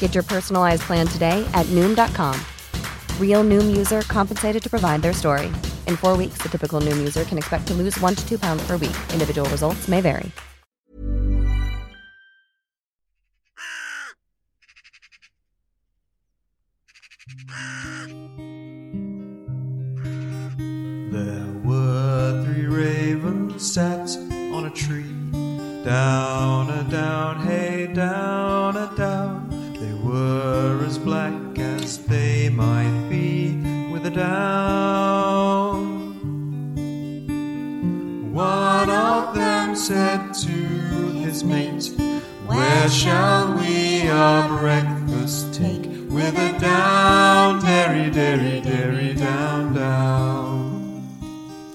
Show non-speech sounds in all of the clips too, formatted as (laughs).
Get your personalized plan today at Noom.com. Real Noom user compensated to provide their story. In four weeks, the typical Noom user can expect to lose one to two pounds per week. Individual results may vary. There were three ravens sat on a tree. Down a down, hey, down a down. Were as black as they might be with a down. One of them said to his mate, Where shall we our breakfast take? With a down, dairy, dairy, dairy, down, down.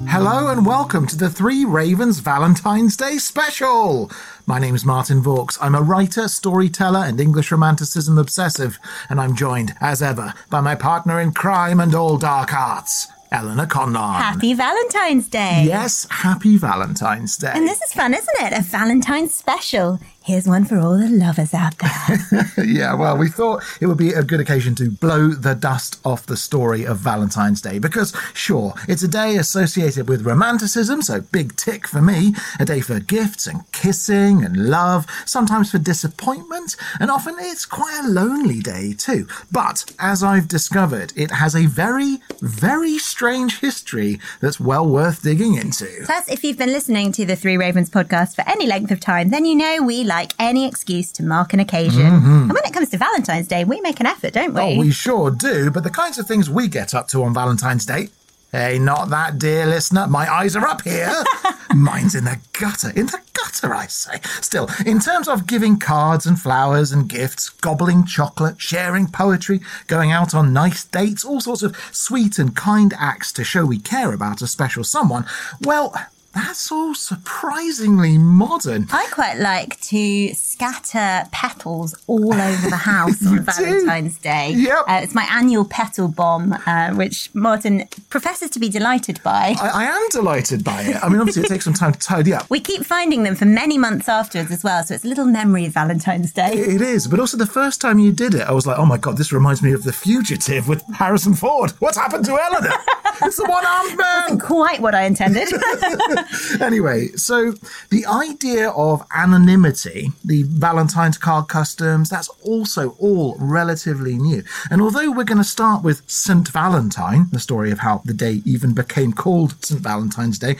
Hello and welcome to the Three Ravens Valentine's Day special. My name is Martin Vaux. I'm a writer, storyteller, and English romanticism obsessive, and I'm joined, as ever, by my partner in crime and all dark arts, Eleanor Conlon. Happy Valentine's Day. Yes, happy Valentine's Day. And this is fun, isn't it? A Valentine's special. Here's one for all the lovers out there. (laughs) yeah, well, we thought it would be a good occasion to blow the dust off the story of Valentine's Day because, sure, it's a day associated with romanticism, so big tick for me. A day for gifts and kissing and love, sometimes for disappointment, and often it's quite a lonely day too. But as I've discovered, it has a very, very strange history that's well worth digging into. Plus, if you've been listening to the Three Ravens podcast for any length of time, then you know we like any excuse to mark an occasion. Mhm. And when it comes to Valentine's Day, we make an effort, don't we? Oh, we sure do, but the kinds of things we get up to on Valentine's Day. Hey, not that, dear listener. My eyes are up here. (laughs) Mine's in the gutter. In the gutter, I say. Still, in terms of giving cards and flowers and gifts, gobbling chocolate, sharing poetry, going out on nice dates, all sorts of sweet and kind acts to show we care about a special someone, well, that's all surprisingly modern. I quite like to scatter petals all over the house (laughs) on Valentine's Day. Yep. Uh, it's my annual petal bomb, uh, which Martin professes to be delighted by. I, I am delighted by it. I mean, obviously, it takes some time to tidy up. We keep finding them for many months afterwards as well, so it's a little memory of Valentine's Day. It is, but also the first time you did it, I was like, oh my god, this reminds me of The Fugitive with Harrison Ford. What's happened to Eleanor? it's the one armed man. Quite what I intended. (laughs) (laughs) anyway, so the idea of anonymity, the Valentine's card customs, that's also all relatively new. And although we're going to start with St. Valentine, the story of how the day even became called St. Valentine's Day,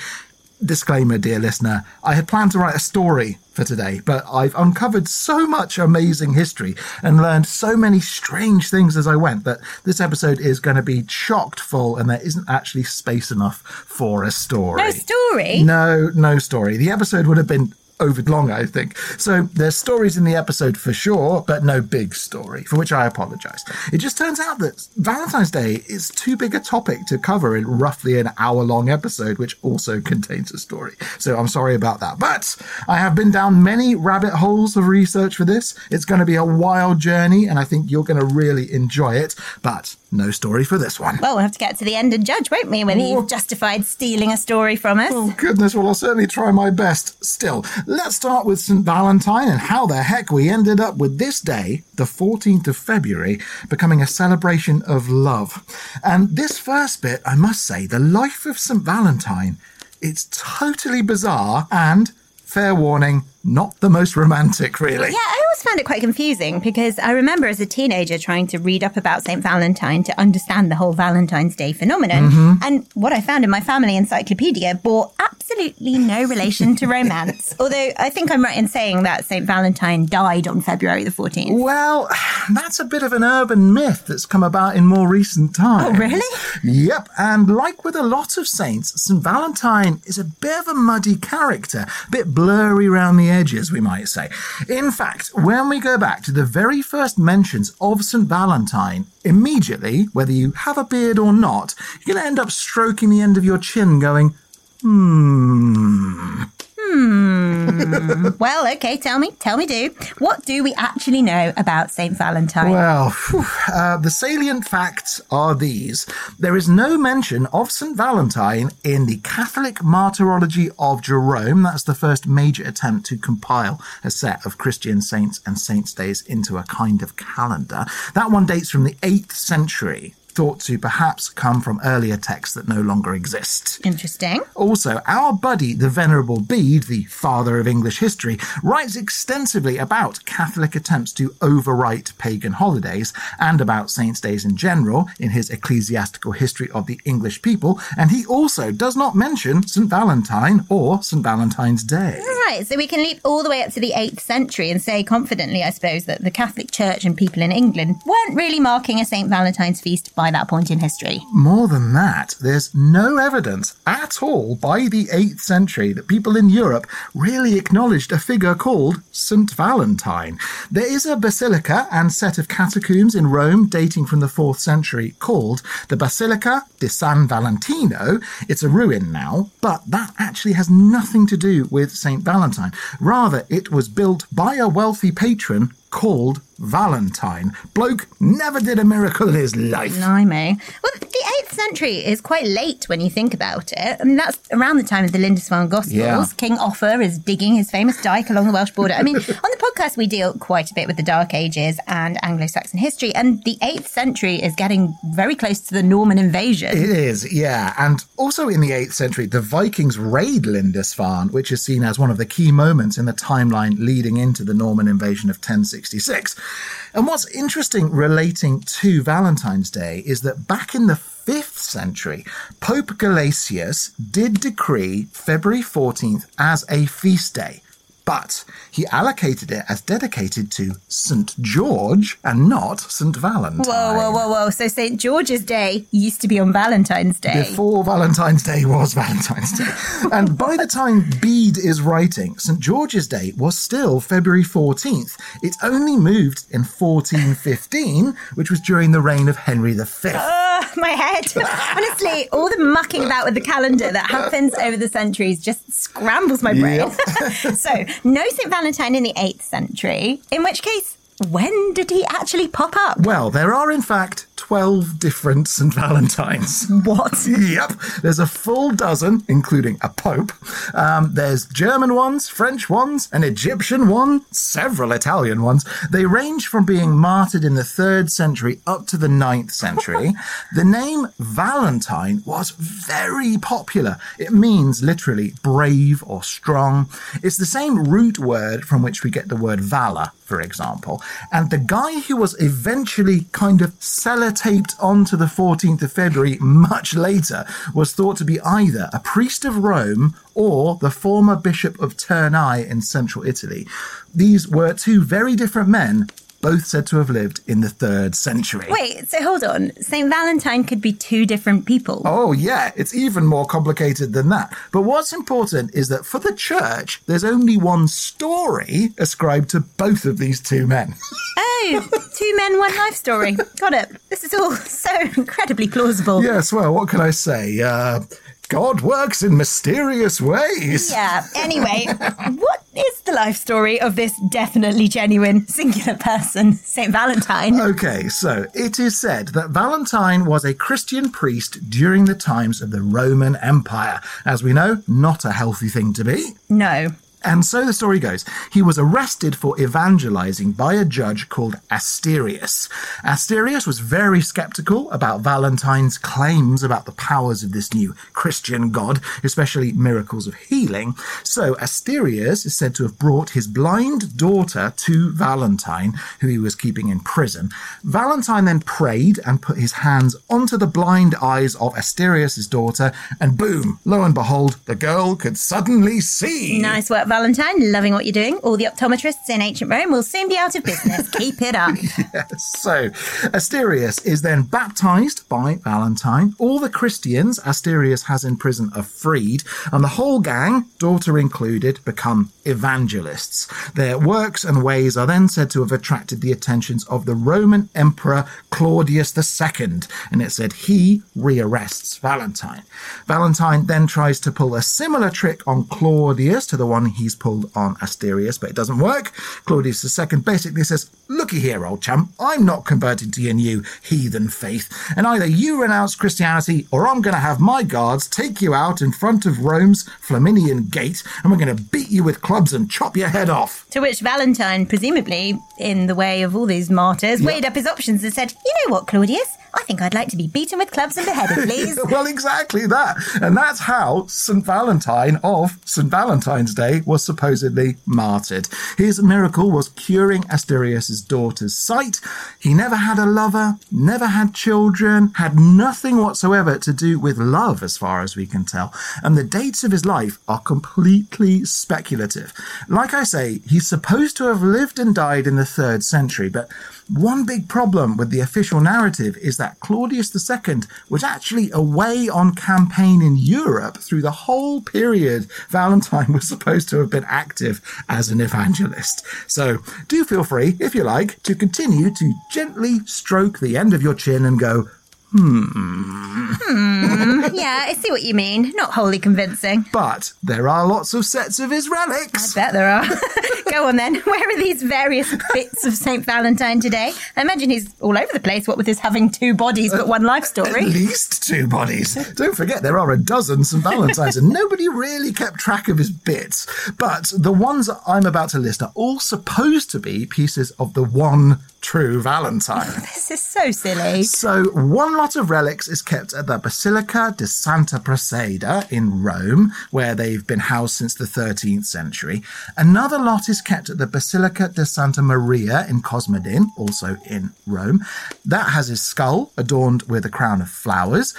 disclaimer, dear listener, I had planned to write a story for today, but I've uncovered so much amazing history and learned so many strange things as I went that this episode is going to be chocked full and there isn't actually space enough for a story. No story? No, no story. The episode would have been over long, I think. So there's stories in the episode for sure, but no big story, for which I apologize. It just turns out that Valentine's Day is too big a topic to cover in roughly an hour long episode, which also contains a story. So I'm sorry about that. But I have been down many rabbit holes of research for this. It's going to be a wild journey, and I think you're going to really enjoy it. But no story for this one. Well, we'll have to get to the end and judge, won't we, whether you've oh. justified stealing a story from us. Oh, goodness, well, I'll certainly try my best. Still, let's start with St. Valentine and how the heck we ended up with this day, the 14th of February, becoming a celebration of love. And this first bit, I must say, the life of St. Valentine, it's totally bizarre and, fair warning, not the most romantic, really. Yeah, I always found it quite confusing because I remember as a teenager trying to read up about St. Valentine to understand the whole Valentine's Day phenomenon. Mm-hmm. And what I found in my family encyclopedia bore absolutely no relation to romance. (laughs) Although I think I'm right in saying that St. Valentine died on February the 14th. Well, that's a bit of an urban myth that's come about in more recent times. Oh, really? Yep, and like with a lot of saints, St. Valentine is a bit of a muddy character, a bit blurry around the edges, we might say. In fact, when we go back to the very first mentions of St. Valentine, immediately, whether you have a beard or not, you're going to end up stroking the end of your chin going, hmm. Hmm. well, okay, tell me, tell me, do. What do we actually know about St. Valentine? Well, uh, the salient facts are these. There is no mention of St. Valentine in the Catholic Martyrology of Jerome. That's the first major attempt to compile a set of Christian saints and saints' days into a kind of calendar. That one dates from the 8th century. Thought to perhaps come from earlier texts that no longer exist. Interesting. Also, our buddy, the Venerable Bede, the father of English history, writes extensively about Catholic attempts to overwrite pagan holidays and about saints' days in general in his ecclesiastical history of the English people, and he also does not mention St. Valentine or St. Valentine's Day. Right, so we can leap all the way up to the 8th century and say confidently, I suppose, that the Catholic Church and people in England weren't really marking a St. Valentine's feast by that point in history. More than that, there's no evidence at all by the 8th century that people in Europe really acknowledged a figure called St. Valentine. There is a basilica and set of catacombs in Rome dating from the 4th century called the Basilica di San Valentino. It's a ruin now, but that actually has nothing to do with St. Valentine. Rather, it was built by a wealthy patron called Valentine. Bloke never did a miracle in his life. Blimey. Well, the 8th century is quite late when you think about it. I mean, that's around the time of the Lindisfarne Gospels. Yeah. King Offa is digging his famous dike along the Welsh border. I mean, (laughs) on the podcast, we deal quite a bit with the Dark Ages and Anglo Saxon history, and the 8th century is getting very close to the Norman invasion. It is, yeah. And also in the 8th century, the Vikings raid Lindisfarne, which is seen as one of the key moments in the timeline leading into the Norman invasion of 1066. And what's interesting relating to Valentine's Day is that back in the 5th century, Pope Gelasius did decree February 14th as a feast day. But he allocated it as dedicated to St. George and not St. Valentine. Whoa, whoa, whoa, whoa. So St. George's Day used to be on Valentine's Day. Before Valentine's Day was (laughs) Valentine's Day. and by the time Bede is writing, St. George's Day was still February 14th. It only moved in 1415, which was during the reign of Henry V. Ugh, my head. (laughs) Honestly, all the mucking about with the calendar that happens over the centuries just scrambles my brain. (laughs) so, no St. Valentine in the 8th century, in which case, when did he actually pop up? Well, there are in fact 12 different St. Valentines. (laughs) What? Yep. There's a full dozen, including a pope. Um, there's German ones, French ones, an Egyptian one, several Italian ones. They range from being martyred in the third century up to the ninth century. (laughs) the name Valentine was very popular. It means literally brave or strong. It's the same root word from which we get the word valor, for example. And the guy who was eventually kind of sellotaped onto the 14th of February much later was thought to be either a priest of Rome or the former bishop of Terni in central Italy. These were two very different men, both said to have lived in the third century. Wait, so hold on. St. Valentine could be two different people. Oh, yeah, it's even more complicated than that. But what's important is that for the church, there's only one story ascribed to both of these two men. (laughs) Oh, two men, one life story. Got it. This is all (laughs) so incredibly plausible. yes, well, what can I say? Uh, God works in mysterious ways. Yeah. (laughs) Anyway, what is the life story of this definitely genuine singular person, St. Valentine. Okay, so it is said that Valentine was a Christian priest during the times of the Roman Empire. As we know, not a healthy thing to be. No. And so the story goes. He was arrested for evangelizing by a judge called Asterius. Asterius was very skeptical about Valentine's claims about the powers of this new Christian god, especially miracles of healing. So Asterius is said to have brought his blind daughter to Valentine, who he was keeping in prison. Valentine then prayed and put his hands onto the blind eyes of Asterius's daughter, and boom, lo and behold, the girl could suddenly see. Nice work, Valentine. Loving what you're doing. All the optometrists in ancient Rome will soon be out of business. (laughs) Keep it up. Yes. So, Asterius is then baptized by Valentine. All the Christians Asterius has in prison are freed, and the whole gang, daughter included, become evangelists. Their works and ways are then said to have attracted the attentions of the Roman Emperor Claudius II, and it said he rearrests Valentine. Valentine then tries to pull a similar trick on Claudius to the one he's pulled on Asterius, but it doesn't work. Claudius II basically says, Looky here, old chum, I'm not converting to your new heathen faith, and either you renounce Christianity or I'm going to have my guards take you out in front of Rome's Flaminian Gate and we're going to beat you with clubs and chop your head off. To which Valentine, presumably in the way of all these martyrs, weighed up his options and said, You know what, Claudius? I think I'd like to be beaten with clubs and beheaded, please. (laughs) well, exactly that. And that's how St. Valentine of St. Valentine's Day was supposedly martyred. His miracle was curing Asterius' daughter's sight. He never had a lover, never had children, had nothing whatsoever to do with love, as far as we can tell. And the dates of his life are completely speculative. Like I say, he's supposed to have lived and died in the third century, but one big problem with the official narrative is that Claudius II was actually away on campaign in Europe through the whole period Valentine was supposed to have been active as an evangelist. So do feel free, if you like, to continue to gently stroke the end of your chin and go, hmm. yeah, I see what you mean. Not wholly convincing. But there are lots of sets of his relics. I bet there are. (laughs) Go on then. Where are these various bits of St. Valentine today? I imagine he's all over the place, what with his having two bodies but one life story. At least two bodies. Don't forget, there are a dozen St. Valentines, and nobody really kept track of his bits. But the ones I'm about to list are all supposed to be pieces of the one true Valentine. (laughs) This is so silly. So, one lot of relics is kept at the Basilica di Santa Prasseda in Rome, where they've been housed since the 13th century. Another lot is kept at the Basilica di Santa Maria in Cosmedin, also in Rome. That has his skull adorned with a crown of flowers.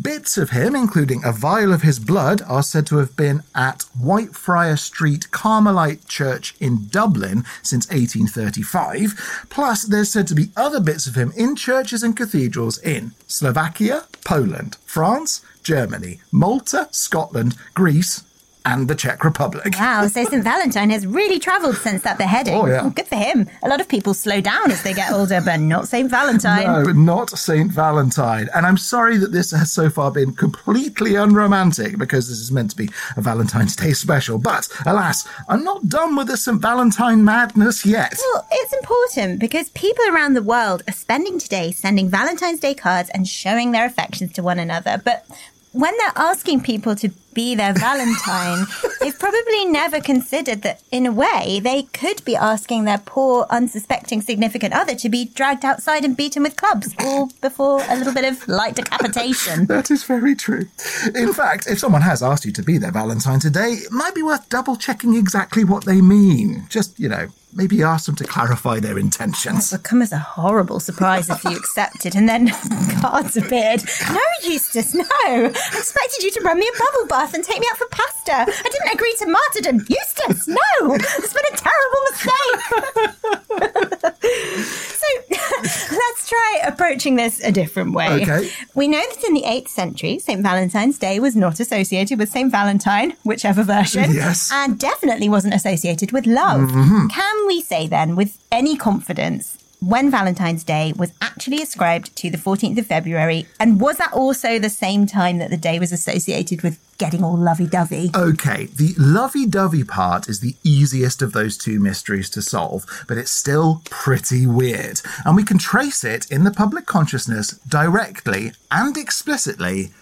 Bits of him, including a vial of his blood, are said to have been at Whitefriar Street Carmelite Church in Dublin since 1835. Plus, there's said to be other bits of him in churches and cathedrals in Slovakia, Poland, France, Germany, Malta, Scotland, Greece, and the Czech Republic. Wow, so St. Valentine has really travelled since that beheading. Oh, yeah. Well, good for him. A lot of people slow down as they get older, but not St. Valentine. No, not Saint Valentine. And I'm sorry that this has so far been completely unromantic because this is meant to be a Valentine's Day special. But alas, I'm not done with the St. Valentine madness yet. Well, it's important because people around the world are spending today sending Valentine's Day cards and showing their affections to one another. But when they're asking people to be their Valentine, (laughs) they've probably never considered that, in a way, they could be asking their poor, unsuspecting significant other to be dragged outside and beaten with clubs, all before a little bit of light decapitation. (laughs) That is very true. In (laughs) fact, if someone has asked you to be their Valentine today, it might be worth double checking exactly what they mean. Just, you know, maybe ask them to clarify their intentions. It'll come as a horrible surprise if you accepted and then cards appeared. No, Eustace, no. I expected you to run me a bubble bath and take me out for pasta. I didn't agree to martyrdom. Eustace, no. It's been a terrible mistake. (laughs) so (laughs) let's try approaching this a different way. Okay. We know that in the 8th century, St. Valentine's Day was not associated with St. Valentine, whichever version. Yes. And definitely wasn't associated with love. Mm-hmm. Can we say then, with any confidence, when Valentine's Day was actually ascribed to the 14th of February? And was that also the same time that the day was associated with getting all lovey dovey? Okay, the lovey dovey part is the easiest of those two mysteries to solve, but it's still pretty weird. And we can trace it in the public consciousness directly and explicitly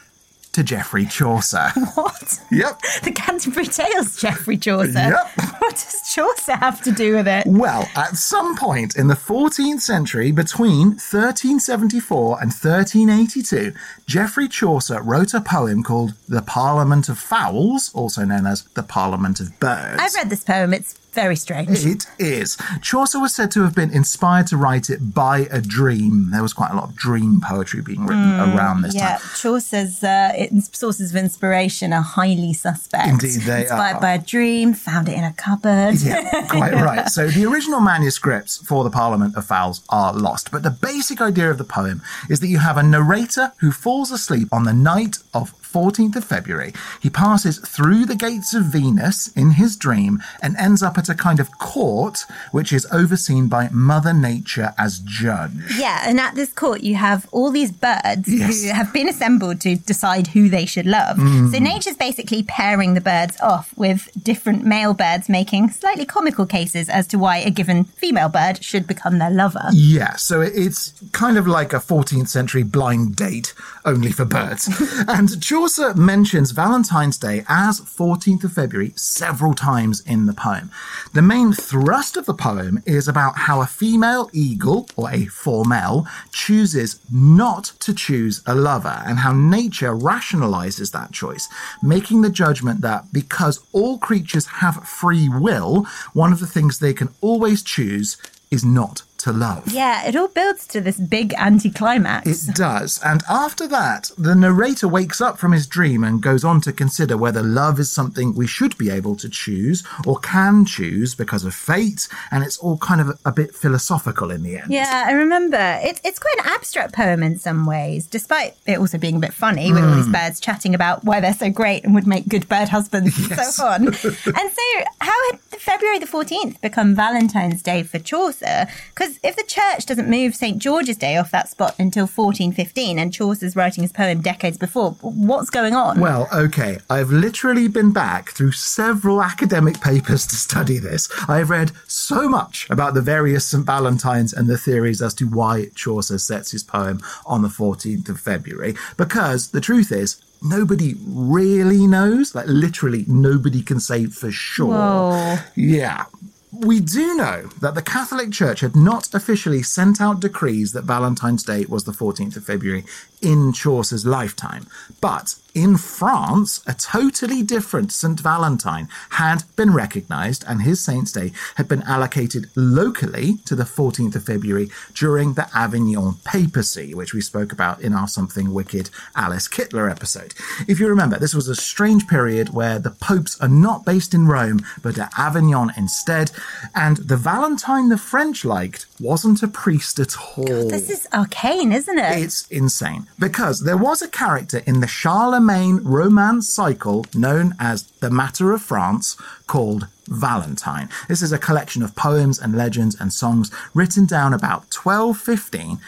to Geoffrey Chaucer. (laughs) What? Yep. (laughs) The Canterbury Tales, Geoffrey Chaucer. Yep. (laughs) What does Chaucer have to do with it? Well, at some point in the 14th century, between 1374 and 1382, Geoffrey Chaucer wrote a poem called The Parliament of Fowls, also known as The Parliament of Birds. I've read this poem. It's very strange. It is. Chaucer was said to have been inspired to write it by a dream. There was quite a lot of dream poetry being written around this Yeah, time. Chaucer's uh, sources of inspiration are highly suspect. Indeed, they are. Inspired are. by a dream, found it in a cupboard. Yeah, quite (laughs) right. So the original manuscripts for the Parliament of Fowls are lost, but the basic idea of the poem is that you have a narrator who falls asleep on the night of 14th of February. He passes through the gates of Venus in his dream and ends up at a kind of court which is overseen by Mother Nature as judge. Yeah, and at this court, you have all these birds Yes. who have been assembled to decide who they should love. Mm. So nature's basically pairing the birds off with different male birds, making slightly comical cases as to why a given female bird should become their lover. Yeah, so it's kind of like a 14th century blind date, only for birds. (laughs) and Chaucer mentions Valentine's Day as 14th of February several times in the poem. The main thrust of the poem is about how a female eagle, or a formel, chooses not to choose a lover, and how nature rationalizes that choice, making the judgment that because all creatures have free will, one of the things they can always choose is not to love. Yeah, it all builds to this big anticlimax. It does. And after that, the narrator wakes up from his dream and goes on to consider whether love is something we should be able to choose or can choose because of fate. And it's all kind of a, bit philosophical in the end. Yeah, I remember. It, it's quite an abstract poem in some ways, despite it also being a bit funny with all these hmm. birds chatting about why they're so great and would make good bird husbands and so on. (laughs) and so, how had February the 14th become Valentine's Day for Chaucer? Because if the church doesn't move St. George's Day off that spot until 1415 and Chaucer's writing his poem decades before, what's going on? Well, okay. I've literally been back through several academic papers to study this. I've read so much about the various St. Valentines and the theories as to why Chaucer sets his poem on the 14th of February. Because the truth is, nobody really knows. Like, literally, nobody can say for sure. Whoa. Yeah. We do know that the Catholic Church had not officially sent out decrees that Valentine's Day was the 14th of February in Chaucer's lifetime. But in France, a totally different St. Valentine had been recognised and his saint's day had been allocated locally to the 14th of February during the Avignon papacy, which we spoke about in our Something Wicked Alice Kyteler episode. If you remember, this was a strange period where the popes are not based in Rome, but at Avignon instead, and the Valentine the French liked wasn't a priest at all. This is arcane, isn't it? It's insane because there was a character in the Charlemagne romance cycle known as The Matter of France called Valentine. This is a collection of poems and legends and songs written down about 1215.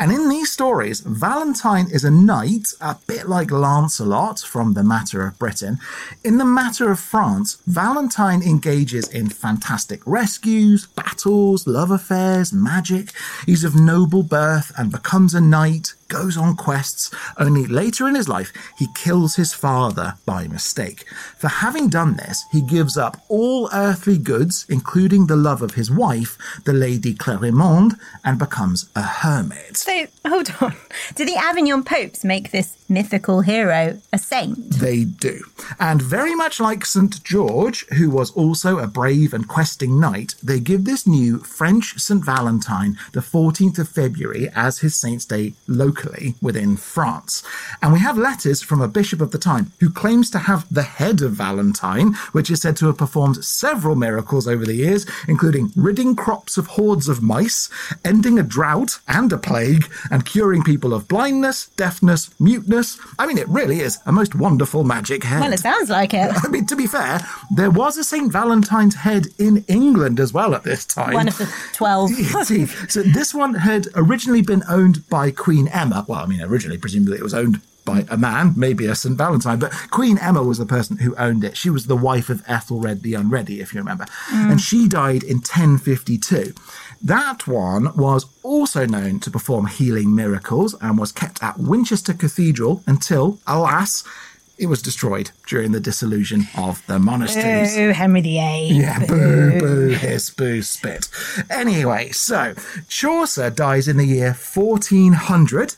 And in these stories, Valentine is a knight, a bit like Lancelot from The Matter of Britain. In The Matter of France, Valentine engages in fantastic rescues, battles, love affairs, magic. He's of noble birth and becomes a knight, goes on quests, only later in his life he kills his father by mistake. For having done this, he gives up all earthly goods, including the love of his wife, the Lady Clarimonde, and becomes a hermit. So, hold on. Do the Avignon popes make this mythical hero a saint? They do. And very much like St. George, who was also a brave and questing knight, they give this new French St. Valentine the 14th of February as his saint's day locally within France. And we have letters from a bishop of the time who claims to have the head of Valentine, which is said to have performed several miracles over the years, including ridding crops of hordes of mice, ending a drought and a plague, and curing people of blindness, deafness, muteness. I mean, it really is a most wonderful magic head. Well, it sounds like it. (laughs) I mean, to be fair, there was a St. Valentine's head in England as well at this time. One of the 12. (laughs) So this one had originally been owned by Queen Emma. Well, I mean, originally, presumably, it was owned by a man, maybe a St. Valentine, but Queen Emma was the person who owned it. She was the wife of Ethelred the Unready, if you remember. Mm. And she died in 1052. That one was also known to perform healing miracles and was kept at Winchester Cathedral until, alas, it was destroyed during the dissolution of the monasteries. Oh, Henry VIII. Yeah, boo, boo, hiss, boo, spit. Anyway, so Chaucer dies in the year 1400.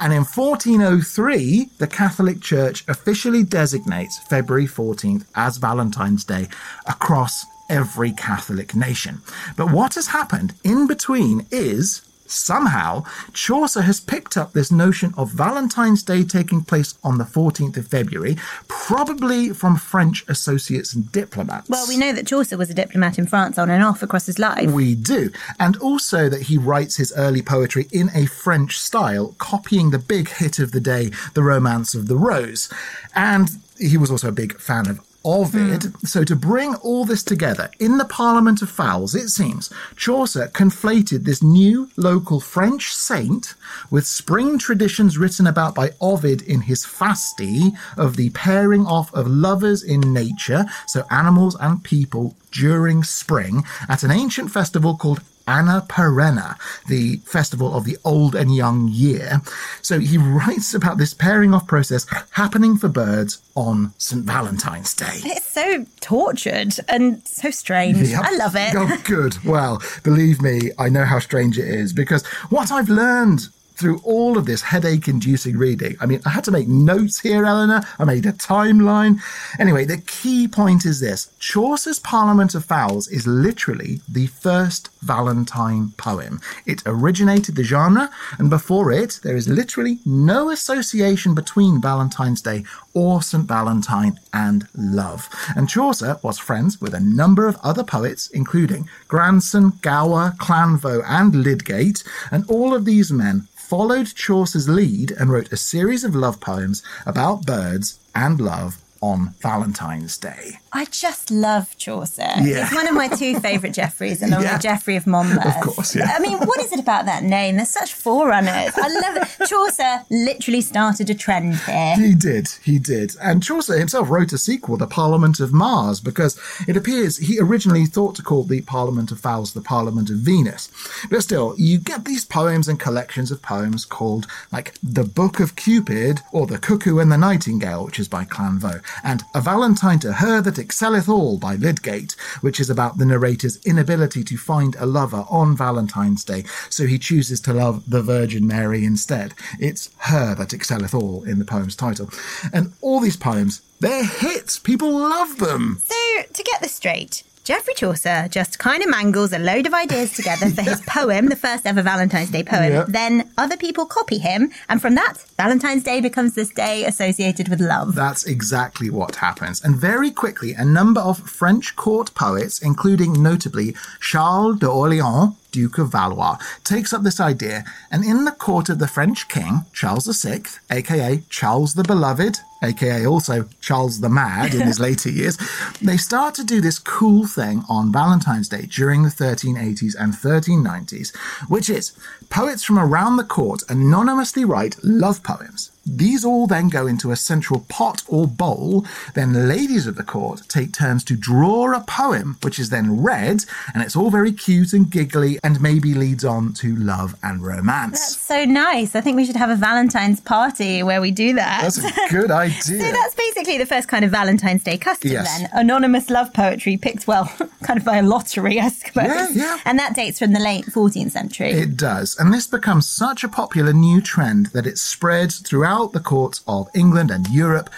And in 1403, the Catholic Church officially designates February 14th as Valentine's Day across every Catholic nation. But what has happened in between is somehow Chaucer has picked up this notion of Valentine's Day taking place on the 14th of February, probably from French associates and diplomats. Well, we know that Chaucer was a diplomat in France on and off across his life. We do. And also that he writes his early poetry in a French style, copying the big hit of the day, The Romance of the Rose. And he was also a big fan of Ovid. Hmm. So to bring all this together in the Parliament of Fowls, it seems Chaucer conflated this new local French saint with spring traditions written about by Ovid in his Fasti of the pairing off of lovers in nature, so animals and people during spring at an ancient festival called Anna Perenna, the festival of the old and young year. So he writes about this pairing off process happening for birds on St. Valentine's Day. It's so tortured and so strange. Yep. I love it. Oh, good. Well, believe me, I know how strange it is because what I've learned through all of this headache inducing reading, I mean, I had to make notes here, Eleanor. I made a timeline. Anyway, the key point is this Chaucer's Parliament of Fowls is literally the first Valentine poem. It originated the genre, and before it, there is literally no association between Valentine's Day or St. Valentine and love. And Chaucer was friends with a number of other poets, including Granson, Gower, Clanvowe, and Lydgate, and all of these men followed Chaucer's lead and wrote a series of love poems about birds and love on Valentine's Day. I just love Chaucer. Yeah. He's one of my two favourite Jeffreys, along Yeah. with Geoffrey of Monmouth. Of course, yeah. I mean, what is it about that name? There's such forerunners. I love it. Chaucer literally started a trend here. He did, he did. And Chaucer himself wrote a sequel, The Parliament of Mars, because it appears he originally thought to call the Parliament of Fowls the Parliament of Venus. But still, you get these poems and collections of poems called, like, The Book of Cupid, or The Cuckoo and the Nightingale, which is by Clanvowe, and A Valentine to Her That Excelleth All by Lydgate, which is about the narrator's inability to find a lover on Valentine's Day, so he chooses to love the Virgin Mary instead. It's her that excelleth all in the poem's title. And all these poems, they're hits. People love them. So, to get this straight, Geoffrey Chaucer just kind of mangles a load of ideas together for his (laughs) poem, the first ever Valentine's Day poem. Yeah. Then other people copy him, and from that, Valentine's Day becomes this day associated with love. That's exactly what happens. And very quickly, a number of French court poets, including notably Charles de Orléans, Duke of Valois, takes up this idea, and in the court of the French king, Charles VI, aka Charles the Beloved, aka also Charles the Mad in his (laughs) later years, they start to do this cool thing on Valentine's Day during the 1380s and 1390s, which is poets from around the court anonymously write love poems. These all then go into a central pot or bowl. Then ladies of the court take turns to draw a poem, which is then read, and it's all very cute and giggly and maybe leads on to love and romance. That's so nice. I think we should have a Valentine's party where we do that. That's a good (laughs) idea. So that's basically the first kind of Valentine's Day custom Yes. then. Anonymous love poetry picked, well, (laughs) kind of by a lottery, I suppose. Yeah, yeah. And that dates from the late 14th century. It does, and this becomes such a popular new trend that it's spread throughout the courts of England and Europe.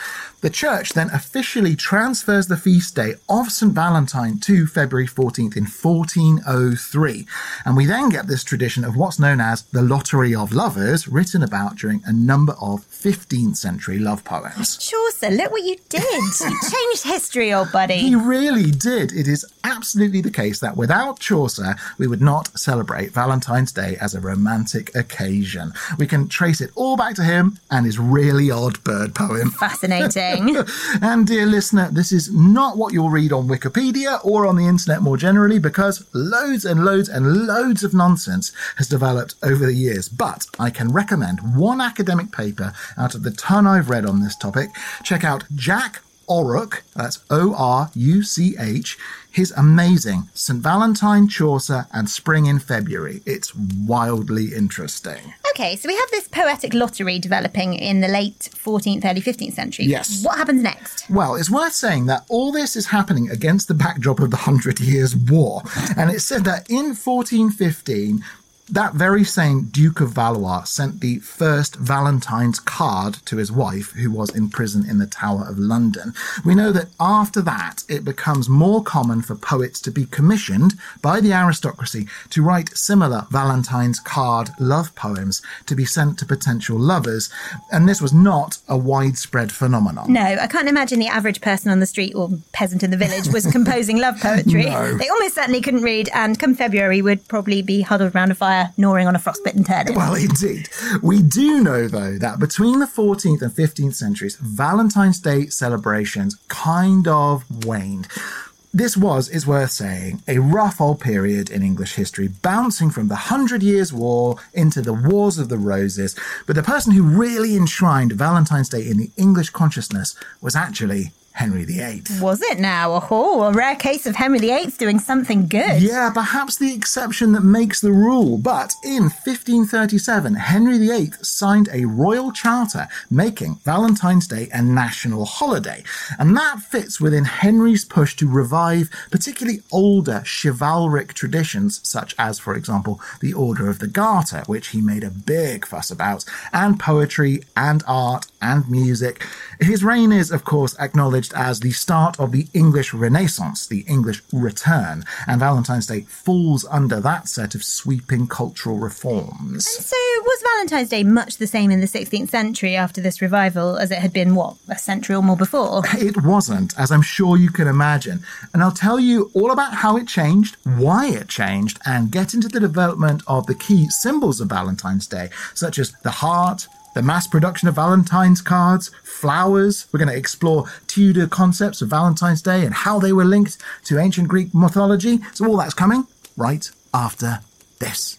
The church then officially transfers the feast day of St. Valentine to February 14th in 1403. And we then get this tradition of what's known as the Lottery of Lovers, written about during a number of 15th century love poems. Chaucer, look what you did. (laughs) you changed history, old buddy. He really did. It is absolutely the case that without Chaucer, we would not celebrate Valentine's Day as a romantic occasion. We can trace it all back to him and his really odd bird poem. Fascinating. (laughs) and dear listener, this is not what you'll read on Wikipedia or on the internet more generally because loads and loads and loads of nonsense has developed over the years. But I can recommend one academic paper out of the ton I've read on this topic. Check out Jack Oruch, that's O R U C H, his amazing St. Valentine, Chaucer, and Spring in February. It's wildly interesting. okay, so we have this poetic lottery developing in the late 14th, early 15th century. Yes. What happens next? Well, it's worth saying that all this is happening against the backdrop of the Hundred Years' War. And it said that in 1415, that very same Duke of Valois sent the first Valentine's card to his wife, who was in prison in the Tower of London. We know that after that, it becomes more common for poets to be commissioned by the aristocracy to write similar Valentine's card love poems to be sent to potential lovers. And this was not a widespread phenomenon. No, I can't imagine the average person on the street or peasant in the village was (laughs) composing love poetry. No. They almost certainly couldn't read, and come February would probably be huddled around a fire, gnawing on a frostbitten turnip. (laughs) Well, indeed. We do know, though, that between the 14th and 15th centuries, Valentine's Day celebrations kind of waned. This was, it's worth saying, a rough old period in English history, bouncing from the Hundred Years' War into the Wars of the Roses. But the person who really enshrined Valentine's Day in the English consciousness was actually Henry VIII. Was it now? Oh, a rare case of Henry VIII doing something good. Yeah, perhaps the exception that makes the rule. But in 1537, Henry VIII signed a royal charter making Valentine's Day a national holiday. And that fits within Henry's push to revive particularly older chivalric traditions, such as, for example, the Order of the Garter, which he made a big fuss about, and poetry and art and music. His reign is, of course, acknowledged as the start of the English Renaissance, the English return, and Valentine's Day falls under that set of sweeping cultural reforms. And so, was Valentine's Day much the same in the 16th century after this revival as it had been, what, a century or more before? (laughs) It wasn't, as I'm sure you can imagine. And I'll tell you all about how it changed, why it changed, and get into the development of the key symbols of Valentine's Day, such as the heart, the mass production of Valentine's cards, flowers. We're going to explore Tudor concepts of Valentine's Day and how they were linked to ancient Greek mythology. So, all that's coming right after this.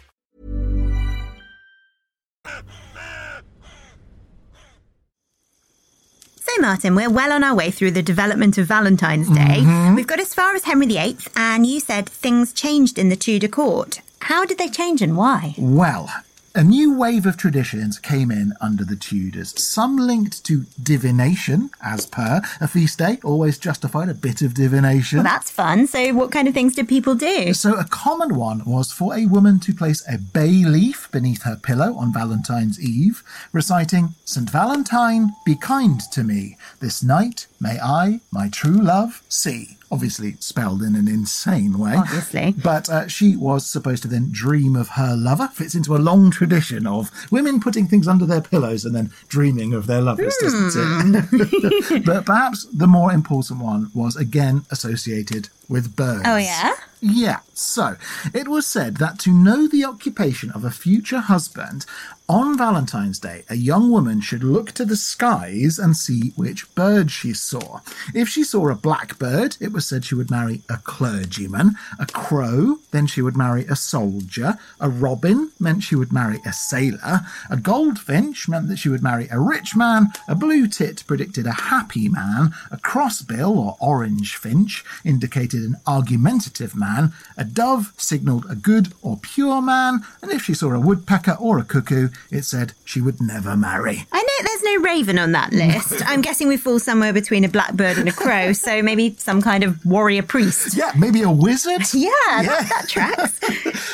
Martin, we're well on our way through the development of Valentine's Day. Mm-hmm. We've got as far as Henry VIII, and you said things changed in the Tudor court. How did they change and why? Well, a new wave of traditions came in under the Tudors, some linked to divination, as per a feast day always justified a bit of divination. Well, that's fun. So, what kind of things did people do? So, a common one was for a woman to place a bay leaf beneath her pillow on Valentine's Eve, reciting, St. Valentine, be kind to me. This night may I, my true love, see. Obviously, spelled in an insane way. Obviously. But uh, she was supposed to then dream of her lover. Fits into a long tradition of women putting things under their pillows and then dreaming of their lovers, doesn't it? (laughs) but perhaps the more important one was again associated with birds. Oh, yeah? Yeah, so it was said that to know the occupation of a future husband, on Valentine's Day, a young woman should look to the skies and see which bird she saw. If she saw a blackbird, it was said she would marry a clergyman. A crow, then she would marry a soldier. A robin meant she would marry a sailor. A goldfinch meant that she would marry a rich man. A blue tit predicted a happy man. A crossbill or orange finch indicated an argumentative man. A dove signalled a good or pure man. And if she saw a woodpecker or a cuckoo, it said she would never marry. I know there's no raven on that list. (laughs) I'm guessing we fall somewhere between a blackbird and a crow, so maybe some kind of warrior priest. Yeah, maybe a wizard? (laughs) Yeah, That, that tracks.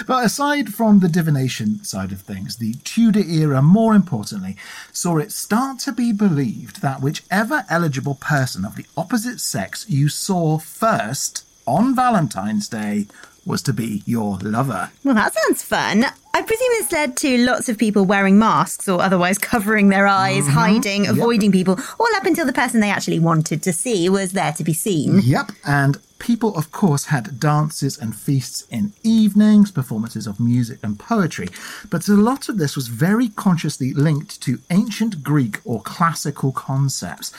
(laughs) But aside from the divination side of things, the Tudor era, more importantly, saw it start to be believed that whichever eligible person of the opposite sex you saw first on Valentine's Day was to be your lover. Well, that sounds fun. I presume this led to lots of people wearing masks or otherwise covering their eyes, mm-hmm. hiding, avoiding people, all up until the person they actually wanted to see was there to be seen. Yep, and people, of course, had dances and feasts in evenings, performances of music and poetry. But a lot of this was very consciously linked to ancient Greek or classical concepts.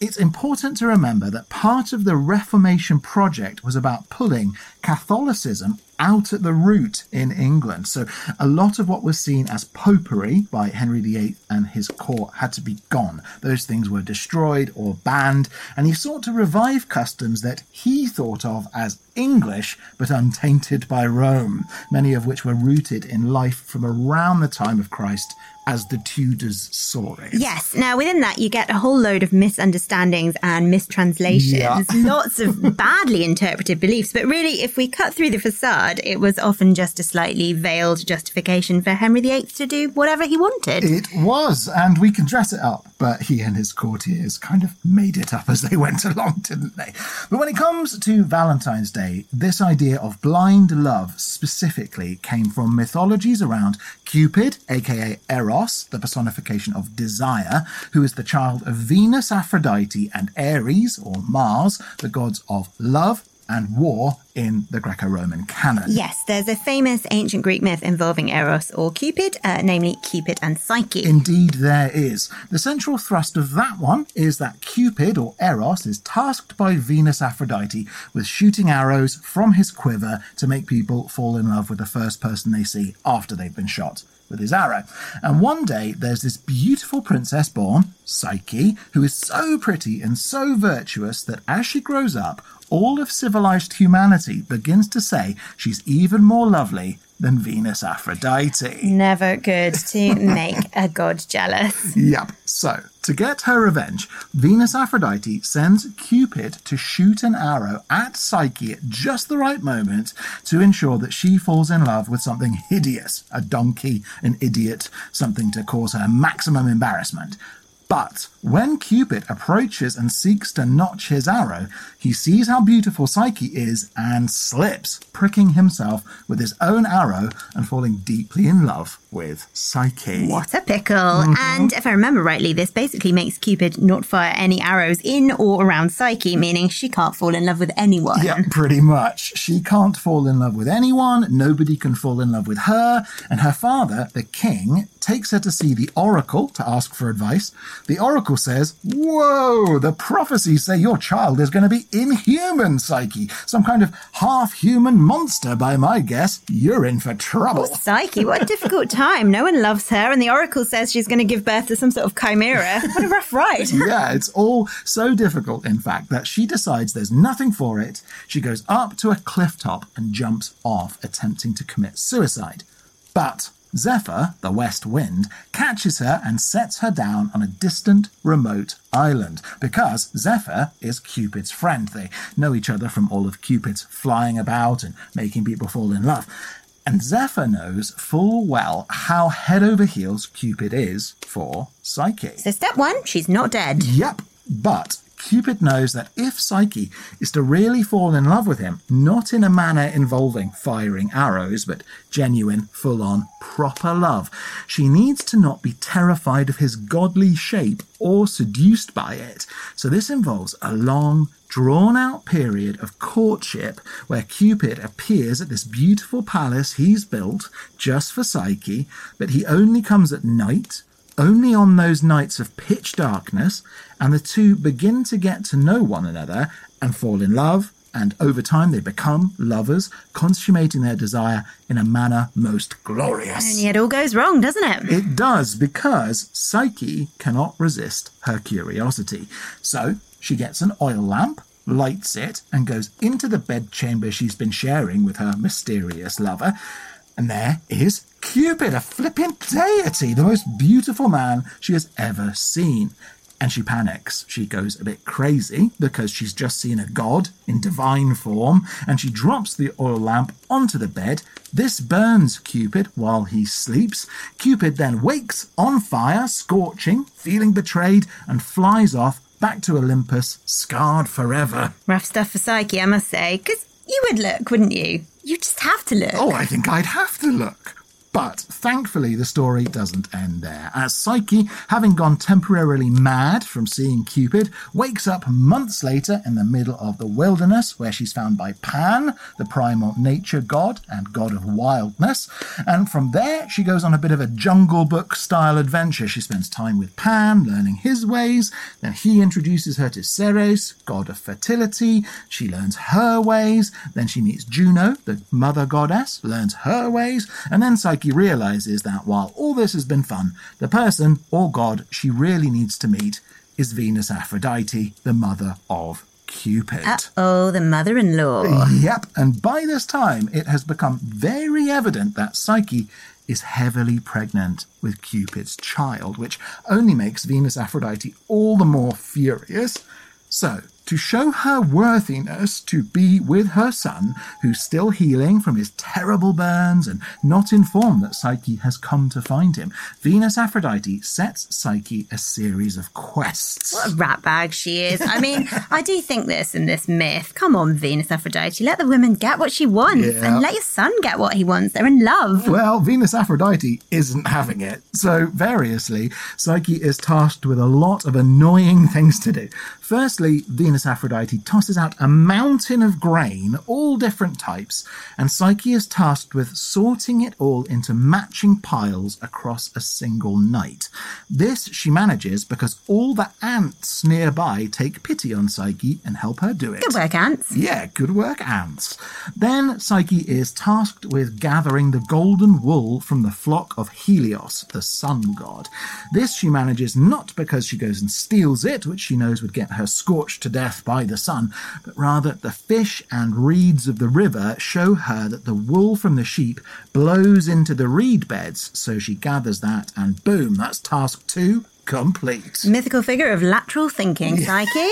It's important to remember that part of the Reformation project was about pulling Catholicism out at the root in England. So a lot of what was seen as popery by Henry VIII and his court had to be gone. Those things were destroyed or banned, and he sought to revive customs that he thought of as English but untainted by Rome, many of which were rooted in life from around the time of Christ as the Tudors saw it. Yes. Now, within that, you get a whole load of misunderstandings and mistranslations, Yeah. (laughs) lots of badly interpreted beliefs. But really, if we cut through the facade, it was often just a slightly veiled justification for Henry VIII to do whatever he wanted. It was, and we can dress it up, but he and his courtiers kind of made it up as they (laughs) went along, didn't they? But when it comes to Valentine's Day, this idea of blind love specifically came from mythologies around Cupid, aka Eros, the personification of desire, who is the child of Venus, Aphrodite, and Ares, or Mars, the gods of love and war in the Greco Roman canon. Yes, there's a famous ancient Greek myth involving Eros or Cupid, uh, namely Cupid and Psyche. Indeed, there is. The central thrust of that one is that Cupid, or Eros, is tasked by Venus Aphrodite with shooting arrows from his quiver to make people fall in love with the first person they see after they've been shot with his arrow. And one day, there's this beautiful princess born, Psyche, who is so pretty and so virtuous that as she grows up, all of civilized humanity begins to say she's even more lovely than Venus Aphrodite. Never good to (laughs) make a god jealous. Yep. So, to get her revenge, Venus Aphrodite sends Cupid to shoot an arrow at Psyche at just the right moment to ensure that she falls in love with something hideous a donkey, an idiot, something to cause her maximum embarrassment. But when Cupid approaches and seeks to notch his arrow, he sees how beautiful Psyche is and slips, pricking himself with his own arrow and falling deeply in love with Psyche. What a pickle. Mm-hmm. And if I remember rightly, this basically makes Cupid not fire any arrows in or around Psyche, meaning she can't fall in love with anyone. Yeah, pretty much. She can't fall in love with anyone, nobody can fall in love with her, and her father, the king, takes her to see the oracle to ask for advice. The oracle says, Whoa, the prophecies say your child is going to be inhuman, Psyche. Some kind of half human monster, by my guess. You're in for trouble. Oh, Psyche, what a difficult (laughs) time. No one loves her, and the oracle says she's going to give birth to some sort of chimera. What a rough ride. (laughs) yeah, it's all so difficult, in fact, that she decides there's nothing for it. She goes up to a cliff top and jumps off, attempting to commit suicide. But Zephyr, the west wind, catches her and sets her down on a distant, remote island because Zephyr is Cupid's friend. They know each other from all of Cupid's flying about and making people fall in love. And Zephyr knows full well how head over heels Cupid is for Psyche. So, step one, she's not dead. Yep, but Cupid knows that if Psyche is to really fall in love with him, not in a manner involving firing arrows, but genuine, full on, proper love, she needs to not be terrified of his godly shape or seduced by it. So this involves a long, drawn out period of courtship where Cupid appears at this beautiful palace he's built just for Psyche, but he only comes at night, only on those nights of pitch darkness, and the two begin to get to know one another and fall in love. And over time, they become lovers, consummating their desire in a manner most glorious. And yet all goes wrong, doesn't it? It does because Psyche cannot resist her curiosity. So she gets an oil lamp, lights it, and goes into the bedchamber she's been sharing with her mysterious lover. And there is Cupid, a flippin' deity, the most beautiful man she has ever seen. And she panics. She goes a bit crazy because she's just seen a god in divine form, and she drops the oil lamp onto the bed. This burns Cupid while he sleeps. Cupid then wakes on fire, scorching, feeling betrayed, and flies off back to Olympus, scarred forever. Rough stuff for Psyche, I must say. Because you would look, wouldn't you? You just have to look. Oh, I think I'd have to look. But thankfully, the story doesn't end there, as Psyche, having gone temporarily mad from seeing Cupid, wakes up months later in the middle of the wilderness where she's found by Pan, the primal nature god and god of wildness. And from there, she goes on a bit of a jungle book style adventure. She spends time with Pan, learning his ways. Then he introduces her to Ceres, god of fertility. She learns her ways. Then she meets Juno, the mother goddess, learns her ways. And then Psyche realizes that while all this has been fun, the person or god she really needs to meet is Venus Aphrodite, the mother of Cupid. Oh, the mother in law. Yep, and by this time it has become very evident that Psyche is heavily pregnant with Cupid's child, which only makes Venus Aphrodite all the more furious. So, to show her worthiness to be with her son, who's still healing from his terrible burns and not informed that Psyche has come to find him, Venus Aphrodite sets Psyche a series of quests. What a rat bag she is. I mean, (laughs) I do think this in this myth. Come on, Venus Aphrodite. Let the woman get what she wants Yeah. and let your son get what he wants. They're in love. Well, Venus Aphrodite isn't having it. So, variously, Psyche is tasked with a lot of annoying things to do. Firstly, Venus Aphrodite tosses out a mountain of grain, all different types, and Psyche is tasked with sorting it all into matching piles across a single night. This she manages because all the ants nearby take pity on Psyche and help her do it. Good work, ants. Yeah, good work, ants. Then Psyche is tasked with gathering the golden wool from the flock of Helios, the sun god. This she manages not because she goes and steals it, which she knows would get her scorched to death by the sun, but rather the fish and reeds of the river show her that the wool from the sheep blows into the reed beds, so she gathers that, and boom, that's task two complete. Mythical figure of lateral thinking, Psyche.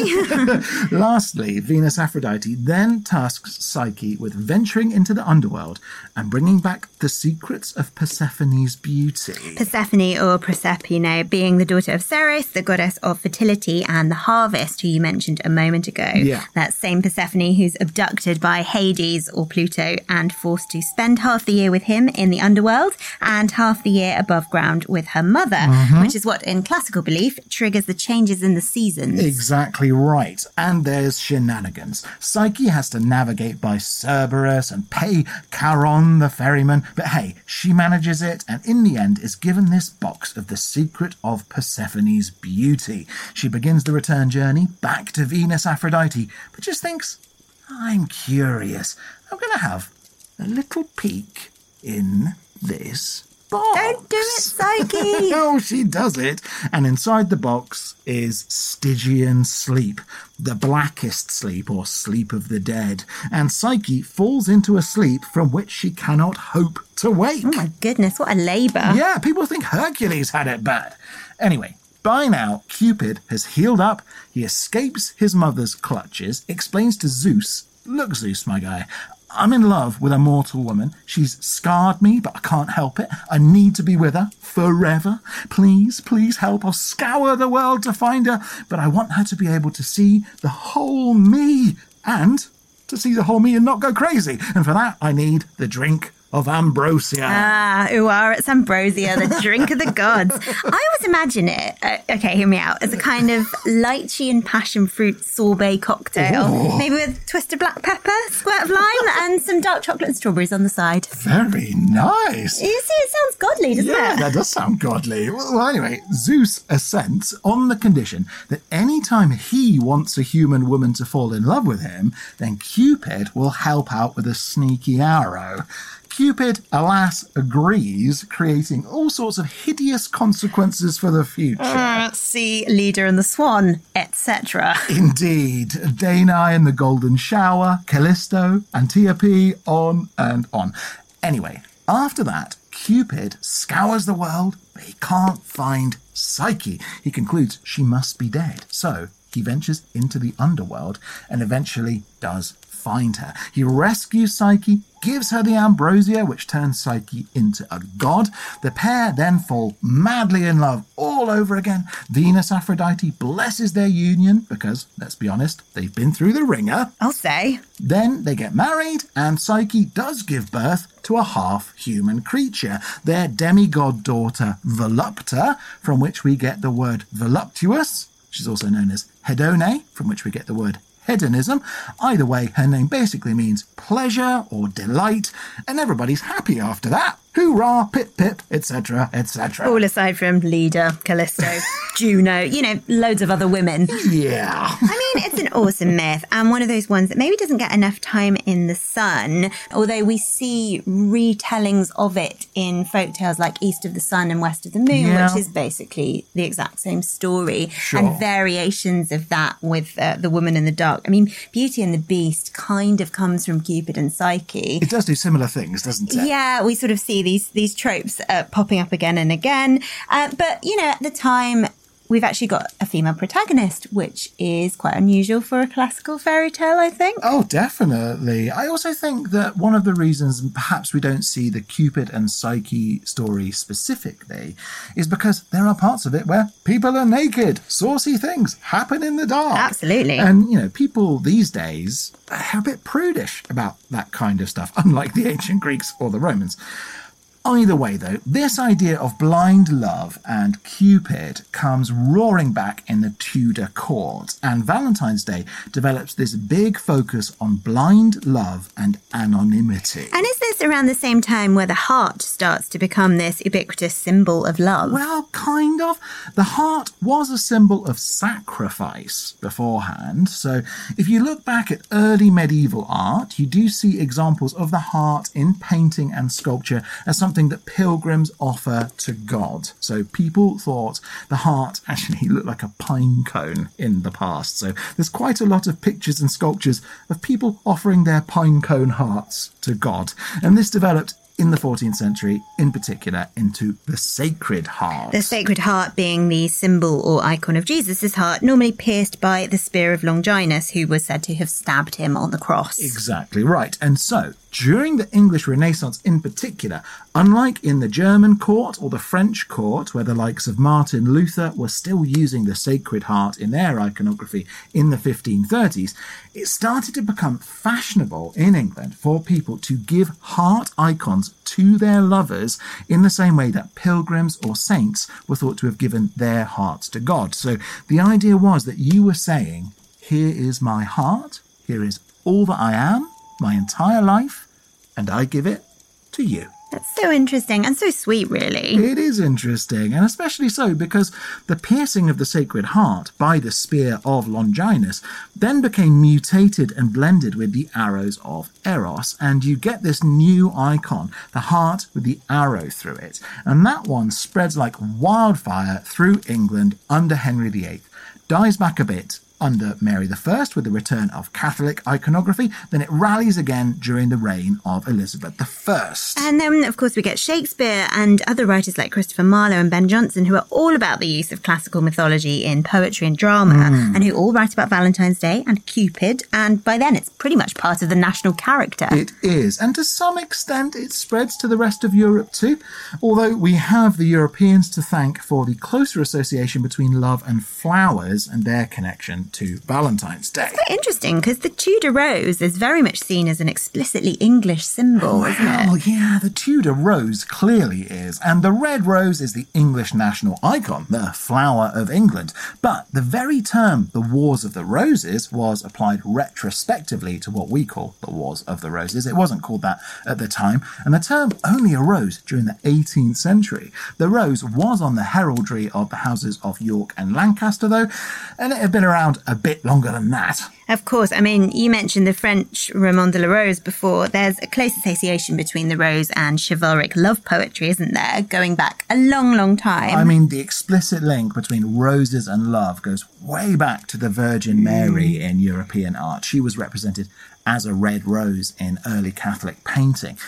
(laughs) Lastly, Venus Aphrodite then tasks Psyche with venturing into the underworld and bringing back the secrets of Persephone's beauty. Persephone or Proserpine being the daughter of Ceres, the goddess of fertility and the harvest, who you mentioned a moment ago. Yeah. That same Persephone who's abducted by Hades or Pluto and forced to spend half the year with him in the underworld and half the year above ground with her mother, Mhm. which is what in classical belief triggers the changes in the seasons. Exactly right. And there's shenanigans. Psyche has to navigate by Cerberus and pay Charon the ferryman, but hey, she manages it and in the end is given this box of the secret of Persephone's beauty. She begins the return journey back to Venus Aphrodite, but just thinks, I'm curious. I'm going to have a little peek in this box. Don't do it, Psyche! (laughs) oh, she does it. And inside the box is Stygian sleep, the blackest sleep or sleep of the dead. And Psyche falls into a sleep from which she cannot hope to wake. Oh my goodness, what a labour. Yeah, people think Hercules had it bad. Anyway, by now, Cupid has healed up. He escapes his mother's clutches, explains to Zeus, Look, Zeus, my guy, I'm in love with a mortal woman. She's scarred me, but I can't help it. I need to be with her forever. Please, please help. I'll scour the world to find her, but I want her to be able to see the whole me and to see the whole me and not go crazy. And for that, I need the drink of ambrosia. Ah, Uara, it's ambrosia, the drink of the gods. (laughs) I always imagine it, uh, okay, hear me out, as a kind of lychee and passion fruit sorbet cocktail. Ooh. Maybe with twisted black pepper, squirt of lime, (laughs) and some dark chocolate and strawberries on the side. Very nice. You see, it sounds godly, doesn't yeah, it? Yeah, that does sound godly. Well, anyway, Zeus assents on the condition that any time he wants a human woman to fall in love with him, then Cupid will help out with a sneaky arrow. Cupid, alas, agrees, creating all sorts of hideous consequences for the future. Uh, see Leda and the Swan, etc. (laughs) Indeed, Danae and the Golden Shower, Callisto, Antiope, on and on. Anyway, after that, Cupid scours the world, but he can't find Psyche. He concludes she must be dead. So he ventures into the underworld and eventually does find her. He rescues Psyche, gives her the ambrosia, which turns Psyche into a god. The pair then fall madly in love all over again. Venus Aphrodite blesses their union because, let's be honest, they've been through the ringer. I'll say. Then they get married, and Psyche does give birth to a half human creature, their demigod daughter Volupta, from which we get the word voluptuous. She's also known as Hedone, from which we get the word hedonism. Either way, her name basically means pleasure or delight, and everybody's happy after that. Hoorah, pip pip, etc., etc. All aside from Leda, Callisto, Juno, you know, loads of other women. Yeah. I mean, it's an awesome myth and one of those ones that maybe doesn't get enough time in the sun, although we see retellings of it in folktales like East of the Sun and West of the Moon, Yeah. which is basically the exact same story, Sure. and variations of that with uh, the woman in the dark. I mean, Beauty and the Beast kind of comes from Cupid and Psyche. It does do similar things, doesn't it? Yeah, we sort of see these these tropes uh, popping up again and again. Uh, but you know, at the time, we've actually got a female protagonist, which is quite unusual for a classical fairy tale. I think. Oh, definitely. I also think that one of the reasons perhaps we don't see the Cupid and Psyche story specifically is because there are parts of it where people are naked, saucy things happen in the dark. Absolutely. And, you know, people these days are a bit prudish about that kind of stuff, unlike the ancient Greeks or the Romans. Either way, though, this idea of blind love and Cupid comes roaring back in the Tudor court, and Valentine's Day develops this big focus on blind love and anonymity. And is around the same time where the heart starts to become this ubiquitous symbol of love? Well, kind of. The heart was a symbol of sacrifice beforehand. So, if you look back at early medieval art, you do see examples of the heart in painting and sculpture as something that pilgrims offer to God. So, people thought the heart actually looked like a pine cone in the past. So, there's quite a lot of pictures and sculptures of people offering their pine cone hearts to God. And this developed in the 14th century, in particular, into the Sacred Heart. The Sacred Heart being the symbol or icon of Jesus' heart, normally pierced by the spear of Longinus, who was said to have stabbed him on the cross. Exactly right. And so, during the English Renaissance in particular, unlike in the German court or the French court, where the likes of Martin Luther were still using the Sacred Heart in their iconography in the 1530s, it started to become fashionable in England for people to give heart icons to their lovers in the same way that pilgrims or saints were thought to have given their hearts to God. So the idea was that you were saying, Here is my heart, here is all that I am, my entire life, and I give it to you. That's so interesting and so sweet, really. It is interesting, and especially so because the piercing of the Sacred Heart by the spear of Longinus then became mutated and blended with the arrows of Eros, and you get this new icon, the heart with the arrow through it. And that one spreads like wildfire through England under Henry VIII, dies back a bit, under Mary I with the return of Catholic iconography. Then it rallies again during the reign of Elizabeth I. And then, of course, we get Shakespeare and other writers like Christopher Marlowe and Ben Jonson who are all about the use of classical mythology in poetry and drama Mm. and who all write about Valentine's Day and Cupid. And by then, it's pretty much part of the national character. It is, and to some extent it spreads to the rest of Europe too. Although we have the Europeans to thank for the closer association between love and flowers and their connection to Valentine's Day. Quite interesting because the Tudor rose is very much seen as an explicitly English symbol, oh, isn't it? Well, yeah, the Tudor rose clearly is, and the red rose is the English national icon, the flower of England. But the very term, the Wars of the Roses, was applied retrospectively to what we call the Wars of the Roses. It wasn't called that at the time, and the term only arose during the 18th century. The rose was on the heraldry of the houses of York and Lancaster, though, and it had been around a bit longer than that. Of course, I mean, you mentioned the French Roman de la Rose before. There's a close association between the rose and chivalric love poetry, isn't there? Going back a long, long time. I mean, the explicit link between roses and love goes way back to the Virgin Mary mm. in European art. She was represented as a red rose in early Catholic painting.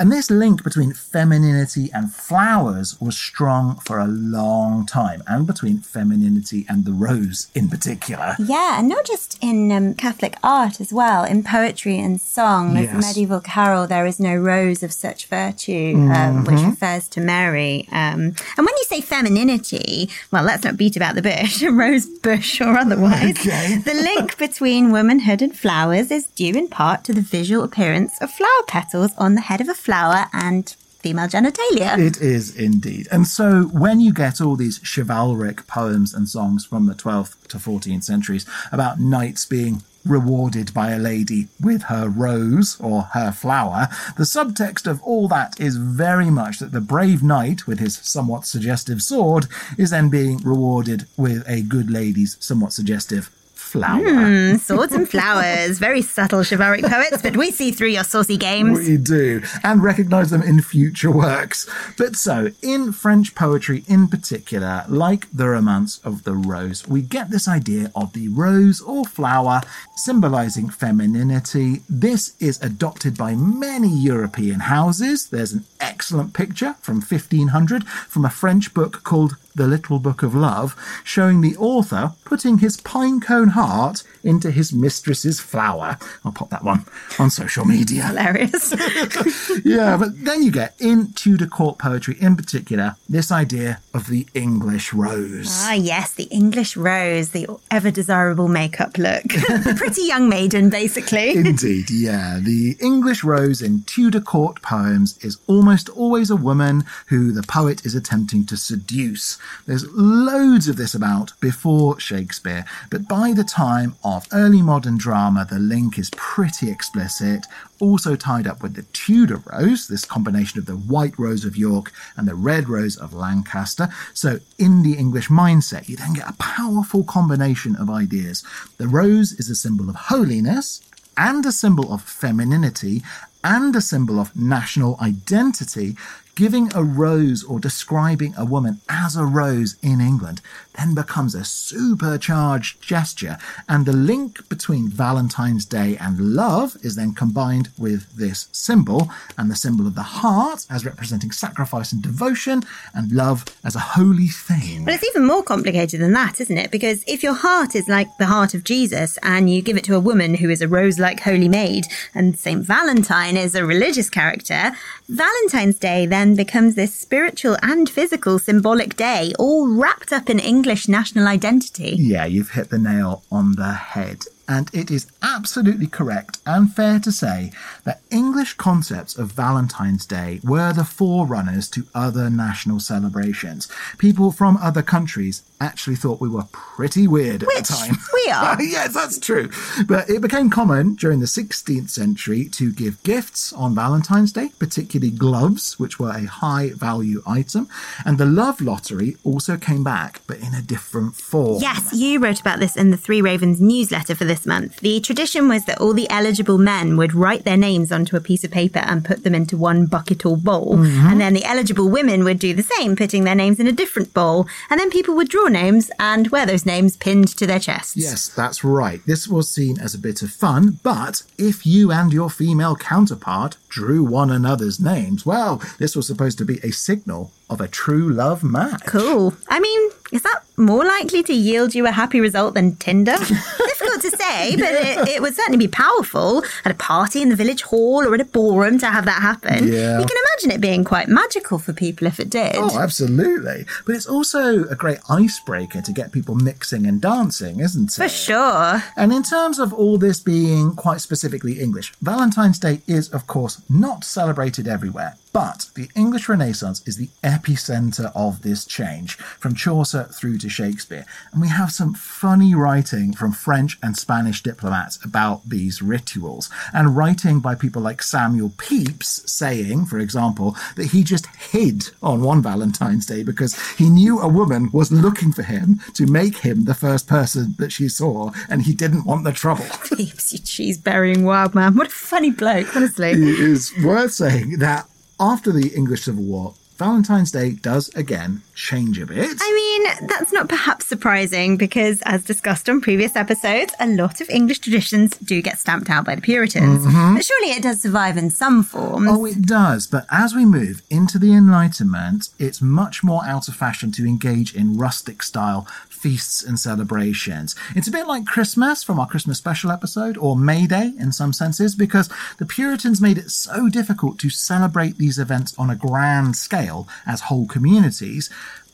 And this link between femininity and flowers was strong for a long time, and between femininity and the rose in particular. Yeah, and not just in um, Catholic art as well, in poetry and song. Yes. medieval carol, There is no rose of such virtue, um, which Mhm. refers to Mary. Um, and when you say femininity, well, let's not beat about the bush, (laughs) rose bush or otherwise. Okay. (laughs) The link between womanhood and flowers is due in part to the visual appearance of flower petals on the head of a flower and female genitalia. It is indeed. And so when you get all these chivalric poems and songs from the 12th to 14th centuries about knights being rewarded by a lady with her rose or her flower, the subtext of all that is very much that the brave knight with his somewhat suggestive sword is then being rewarded with a good lady's somewhat suggestive flower. Hmm, swords and flowers. Very subtle chivalric poets, but we see through your saucy games. We do, and recognise them in future works. But so, in French poetry in particular, like the Romance of the Rose, we get this idea of the rose or flower symbolising femininity. This is adopted by many European houses. There's an excellent picture from 1500 from a French book called The Little Book of Love, showing the author putting his pinecone heart into his mistress's flower. I'll pop that one on social media. Hilarious. (laughs) yeah, but then you get in Tudor court poetry in particular this idea of the English rose. Ah, yes, the English rose, the ever desirable makeup look. (laughs) Pretty young maiden, basically. (laughs) Indeed, yeah. The English rose in Tudor court poems is almost always a woman who the poet is attempting to seduce. There's loads of this about before Shakespeare, but by the time of early modern drama, the link is pretty explicit. Also tied up with the Tudor rose, this combination of the white rose of York and the red rose of Lancaster. So, in the English mindset, you then get a powerful combination of ideas. The rose is a symbol of holiness, and a symbol of femininity and a symbol of national identity, giving a rose or describing a woman as a rose in England then becomes a supercharged gesture. And the link between Valentine's Day and love is then combined with this symbol and the symbol of the heart as representing sacrifice and devotion, and love as a holy thing. But it's even more complicated than that, isn't it? Because if your heart is like the heart of Jesus and you give it to a woman who is a rose like holy maid, and St. Valentine is a religious character, Valentine's Day then becomes this spiritual and physical symbolic day, all wrapped up in English national identity. Yeah, you've hit the nail on the head. And it is absolutely correct and fair to say that English concepts of Valentine's Day were the forerunners to other national celebrations. People from other countries actually thought we were pretty weird at the time. we are. (laughs) yes, that's true. But it became common during the 16th century to give gifts on Valentine's Day, particularly gloves, which were a high value item. And the love lottery also came back, but in a different form. Yes, you wrote about this in the Three Ravens newsletter for this this month. The tradition was that all the eligible men would write their names onto a piece of paper and put them into one bucket or bowl. Mm-hmm. And then the eligible women would do the same, putting their names in a different bowl. And then people would draw names and wear those names pinned to their chests. Yes, that's right. This was seen as a bit of fun, but if you and your female counterpart drew one another's names, well, this was supposed to be a signal of a true love match. Cool. I mean, is that more likely to yield you a happy result than Tinder? (laughs) Difficult to say, but it, it would certainly be powerful at a party in the village hall or in a ballroom to have that happen. Yeah. You can imagine it being quite magical for people if it did. Oh, absolutely. But it's also a great icebreaker to get people mixing and dancing, isn't it? For sure. And in terms of all this being quite specifically English, Valentine's Day is, of course, not celebrated everywhere. But the English Renaissance is the epicenter of this change, from Chaucer through to Shakespeare. And we have some funny writing from French and Spanish diplomats about these rituals, and writing by people like Samuel Pepys saying, for example, that he just hid on one Valentine's Day because he knew a woman was looking for him to make him the first person that she saw, and he didn't want the trouble. (laughs) Pepys you cheese burying wild man. What a funny bloke, honestly. It is worth saying that after the English Civil War, Valentine's Day does again change a bit. I mean, that's not perhaps surprising because, as discussed on previous episodes, a lot of English traditions do get stamped out by the Puritans. Mm-hmm. But surely it does survive in some form. Oh, it does. But as we move into the Enlightenment, it's much more out of fashion to engage in rustic style feasts and celebrations. It's a bit like Christmas from our Christmas special episode, or May Day in some senses, because the Puritans made it so difficult to celebrate these events on a grand scale as whole communities.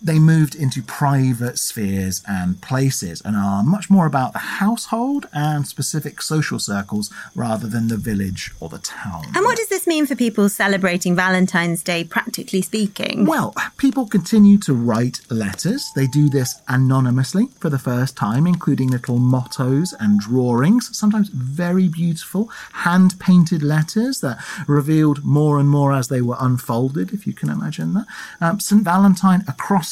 They moved into private spheres and places and are much more about the household and specific social circles rather than the village or the town. And what does this mean for people celebrating Valentine's Day, practically speaking? Well, people continue to write letters. They do this anonymously for the first time, including little mottos and drawings, sometimes very beautiful hand painted letters that revealed more and more as they were unfolded, if you can imagine that. Um, St. Valentine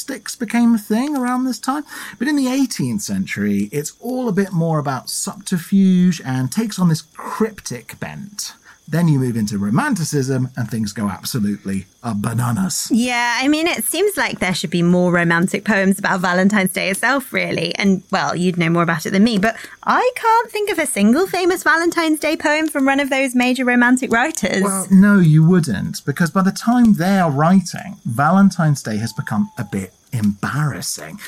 acrostics became a thing around this time. But in the 18th century, it's all a bit more about subterfuge and takes on this cryptic bent. Then you move into Romanticism and things go absolutely bananas. Yeah, I mean, it seems like there should be more romantic poems about Valentine's Day itself, really. And, well, you'd know more about it than me, but I can't think of a single famous Valentine's Day poem from one of those major romantic writers. Well, no, you wouldn't, because by the time they are writing, Valentine's Day has become a bit embarrassing.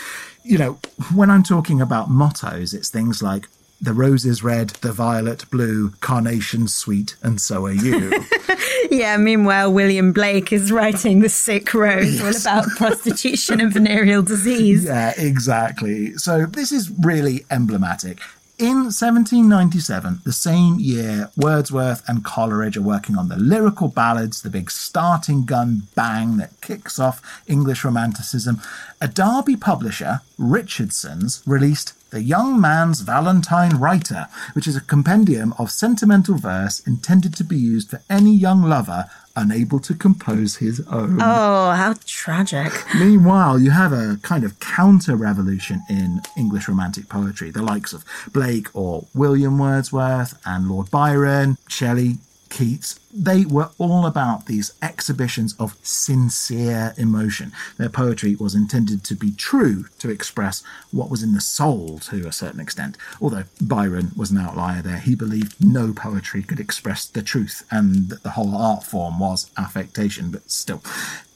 You know, when I'm talking about mottos, it's things like the rose is red, the violet blue, carnation sweet, and so are you. (laughs) yeah, meanwhile, William Blake is writing The Sick Rose, all about (laughs) prostitution and venereal disease. yeah, exactly. So this is really emblematic. In 1797, the same year, Wordsworth and Coleridge are working on the lyrical ballads, the big starting gun bang that kicks off English Romanticism. A Derby publisher, Richardson's, released The Young Man's Valentine Writer, which is a compendium of sentimental verse intended to be used for any young lover unable to compose his own. Oh, how tragic. Meanwhile, you have a kind of counter revolution in English romantic poetry, the likes of Blake or William Wordsworth and Lord Byron, Shelley, Keats. They were all about these exhibitions of sincere emotion. Their poetry was intended to be true, to express what was in the soul to a certain extent. Although Byron was an outlier there, he believed no poetry could express the truth and that the whole art form was affectation, but still.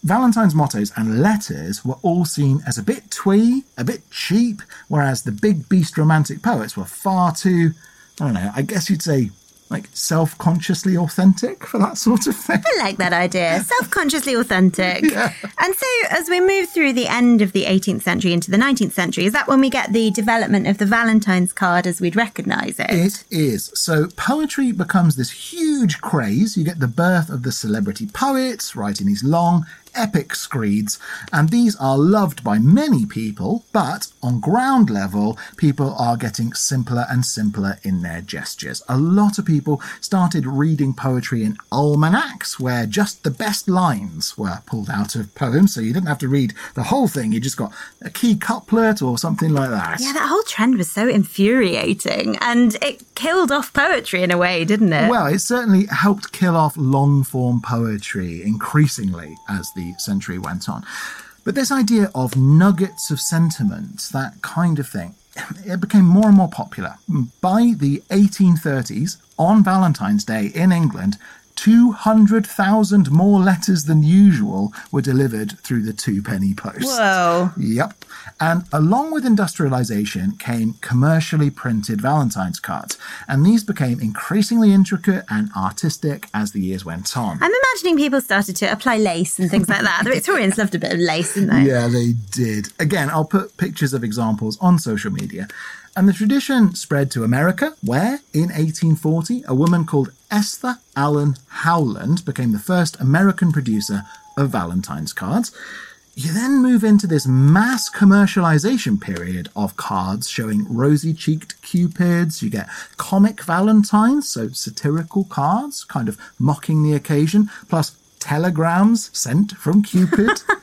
Valentine's mottos and letters were all seen as a bit twee, a bit cheap, whereas the big beast romantic poets were far too, I don't know, I guess you'd say like self-consciously authentic for that sort of thing. I like that idea. (laughs) Self-consciously authentic. yeah. And so as we move through the end of the 18th century into the 19th century, is that when we get the development of the Valentine's card as we'd recognise it? It is. So poetry becomes this huge huge craze. You get the birth of the celebrity poets writing these long, epic screeds, and these are loved by many people, but on ground level, people are getting simpler and simpler in their gestures. A lot of people started reading poetry in almanacs, where just the best lines were pulled out of poems, so you didn't have to read the whole thing, you just got a key couplet or something like that. Yeah, that whole trend was so infuriating and it killed off poetry in a way, didn't it? Well, it certainly helped kill off long form poetry increasingly as the century went on. But this idea of nuggets of sentiment, that kind of thing, it became more and more popular. By the 1830s, on Valentine's Day in England, 200,000 more letters than usual were delivered through the two penny post. Whoa. Yep. And along with industrialization came commercially printed Valentine's cards. And these became increasingly intricate and artistic as the years went on. I'm imagining people started to apply lace and things like that. The Victorians loved a bit of lace, didn't they? Yeah, they did. Again, I'll put pictures of examples on social media. And the tradition spread to America, where in 1840, a woman called Esther Allen Howland became the first American producer of Valentine's cards. You then move into this mass commercialization period of cards showing rosy cheeked cupids. You get comic valentines, so satirical cards, kind of mocking the occasion, plus telegrams sent from Cupid. (laughs)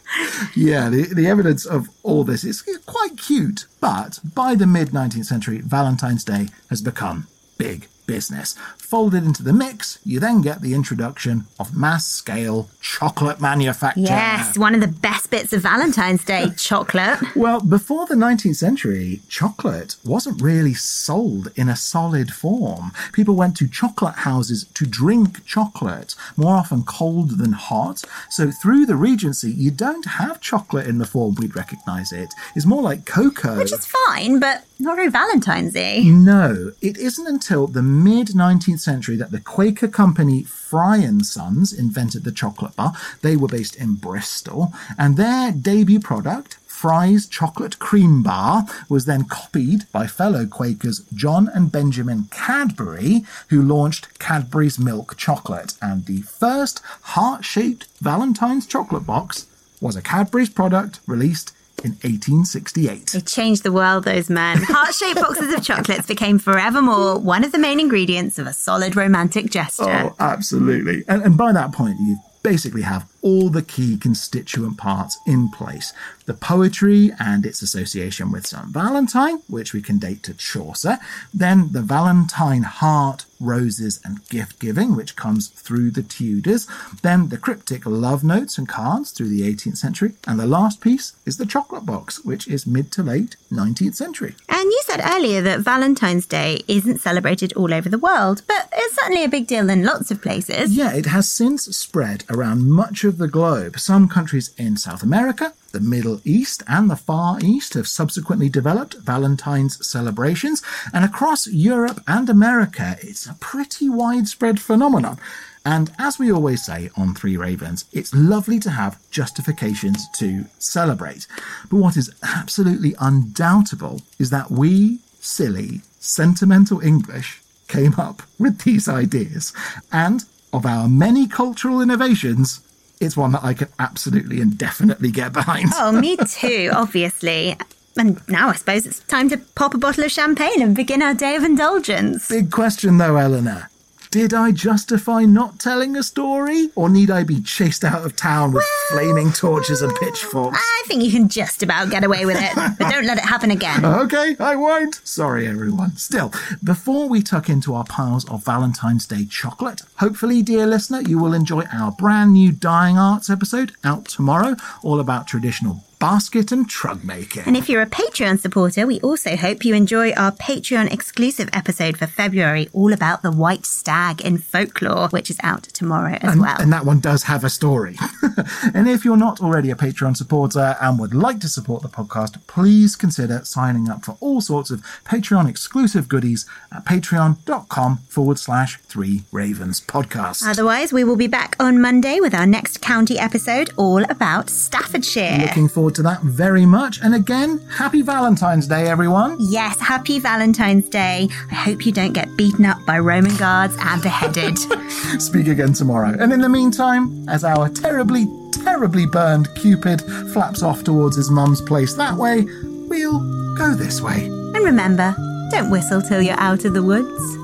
yeah, the, the evidence of all this is quite cute, but by the mid 19th century, Valentine's Day has become big business. Folded into the mix, you then get the introduction of mass scale chocolate manufacture. Yes, one of the best bits of Valentine's Day (laughs) chocolate. Well, before the 19th century, chocolate wasn't really sold in a solid form. People went to chocolate houses to drink chocolate, more often cold than hot. So through the Regency, you don't have chocolate in the form we'd recognize it. It's more like cocoa. Which is fine, but not very Valentine's-y. No, it isn't until the mid 19th century that the Quaker company Fry and Sons invented the chocolate bar. They were based in Bristol, and their debut product, Fry's Chocolate Cream Bar was then copied by fellow Quakers John and Benjamin Cadbury, who launched Cadbury's Milk Chocolate. And the first heart shaped Valentine's chocolate box was a Cadbury's product released in 1868. They changed the world, those men. Heart shaped boxes of chocolates became forevermore one of the main ingredients of a solid romantic gesture. Oh, absolutely. And, and by that point, you basically have all the key constituent parts in place. The poetry and its association with St. Valentine, which we can date to Chaucer. Then the Valentine heart, roses, and gift giving, which comes through the Tudors. Then the cryptic love notes and cards through the 18th century. And the last piece is the chocolate box, which is mid to late 19th century. And you said earlier that Valentine's Day isn't celebrated all over the world, but it's certainly a big deal in lots of places. Yeah, it has since spread around much of the globe. Some countries in South America, the Middle East, and the Far East have subsequently developed Valentine's celebrations, and across Europe and America, it's a pretty widespread phenomenon. And as we always say on Three Ravens, it's lovely to have justifications to celebrate. But what is absolutely undoubtable is that we, silly, sentimental English, came up with these ideas. And of our many cultural innovations, it's one that I can absolutely and definitely get behind. Oh, me (laughs) too, obviously. And now I suppose it's time to pop a bottle of champagne and begin our day of indulgence. Big question though, Eleanor. Did I justify not telling a story? Or need I be chased out of town with flaming torches and pitchforks? I think you can just about get away with it, but don't let it happen again. (laughs) Okay, I won't. Sorry, everyone. Still, before we tuck into our piles of Valentine's Day chocolate, hopefully, dear listener, you will enjoy our brand new Dying Arts episode out tomorrow, all about traditional basket and trug making. And if you're a Patreon supporter, we also hope you enjoy our Patreon exclusive episode for February, all about the white stag in folklore, which is out tomorrow as and, well. and that one does have a story. (laughs) and if you're not already a Patreon supporter and would like to support the podcast, please consider signing up for all sorts of Patreon exclusive goodies at patreon.com forward slash three ravens podcast. Otherwise, we will be back on Monday with our next county episode, all about Staffordshire. Looking forward forward to that very much. And again, happy Valentine's Day, everyone. Yes, happy Valentine's Day. I hope you don't get beaten up by Roman guards and beheaded. (laughs) Speak again tomorrow. And in the meantime, as our terribly, terribly burned Cupid flaps off towards his mum's place that way, we'll go this way. and remember, don't whistle till you're out of the woods.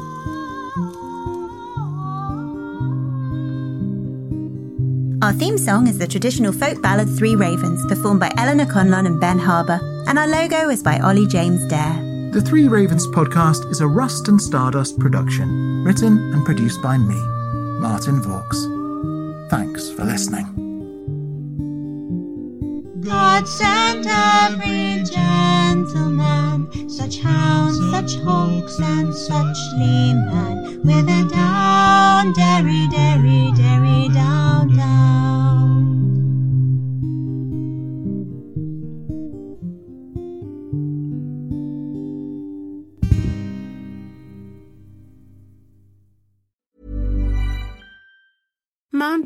Our theme song is the traditional folk ballad Three Ravens, performed by Eleanor Conlon and Ben Harbour, and our logo is by Ollie James Dare. The Three Ravens podcast is a Rust and Stardust production, written and produced by me, Martin Vaux. Thanks for listening. God sent every gentleman, such hounds, such hawks, and such leman, with a down, derry, derry, derry, down, down.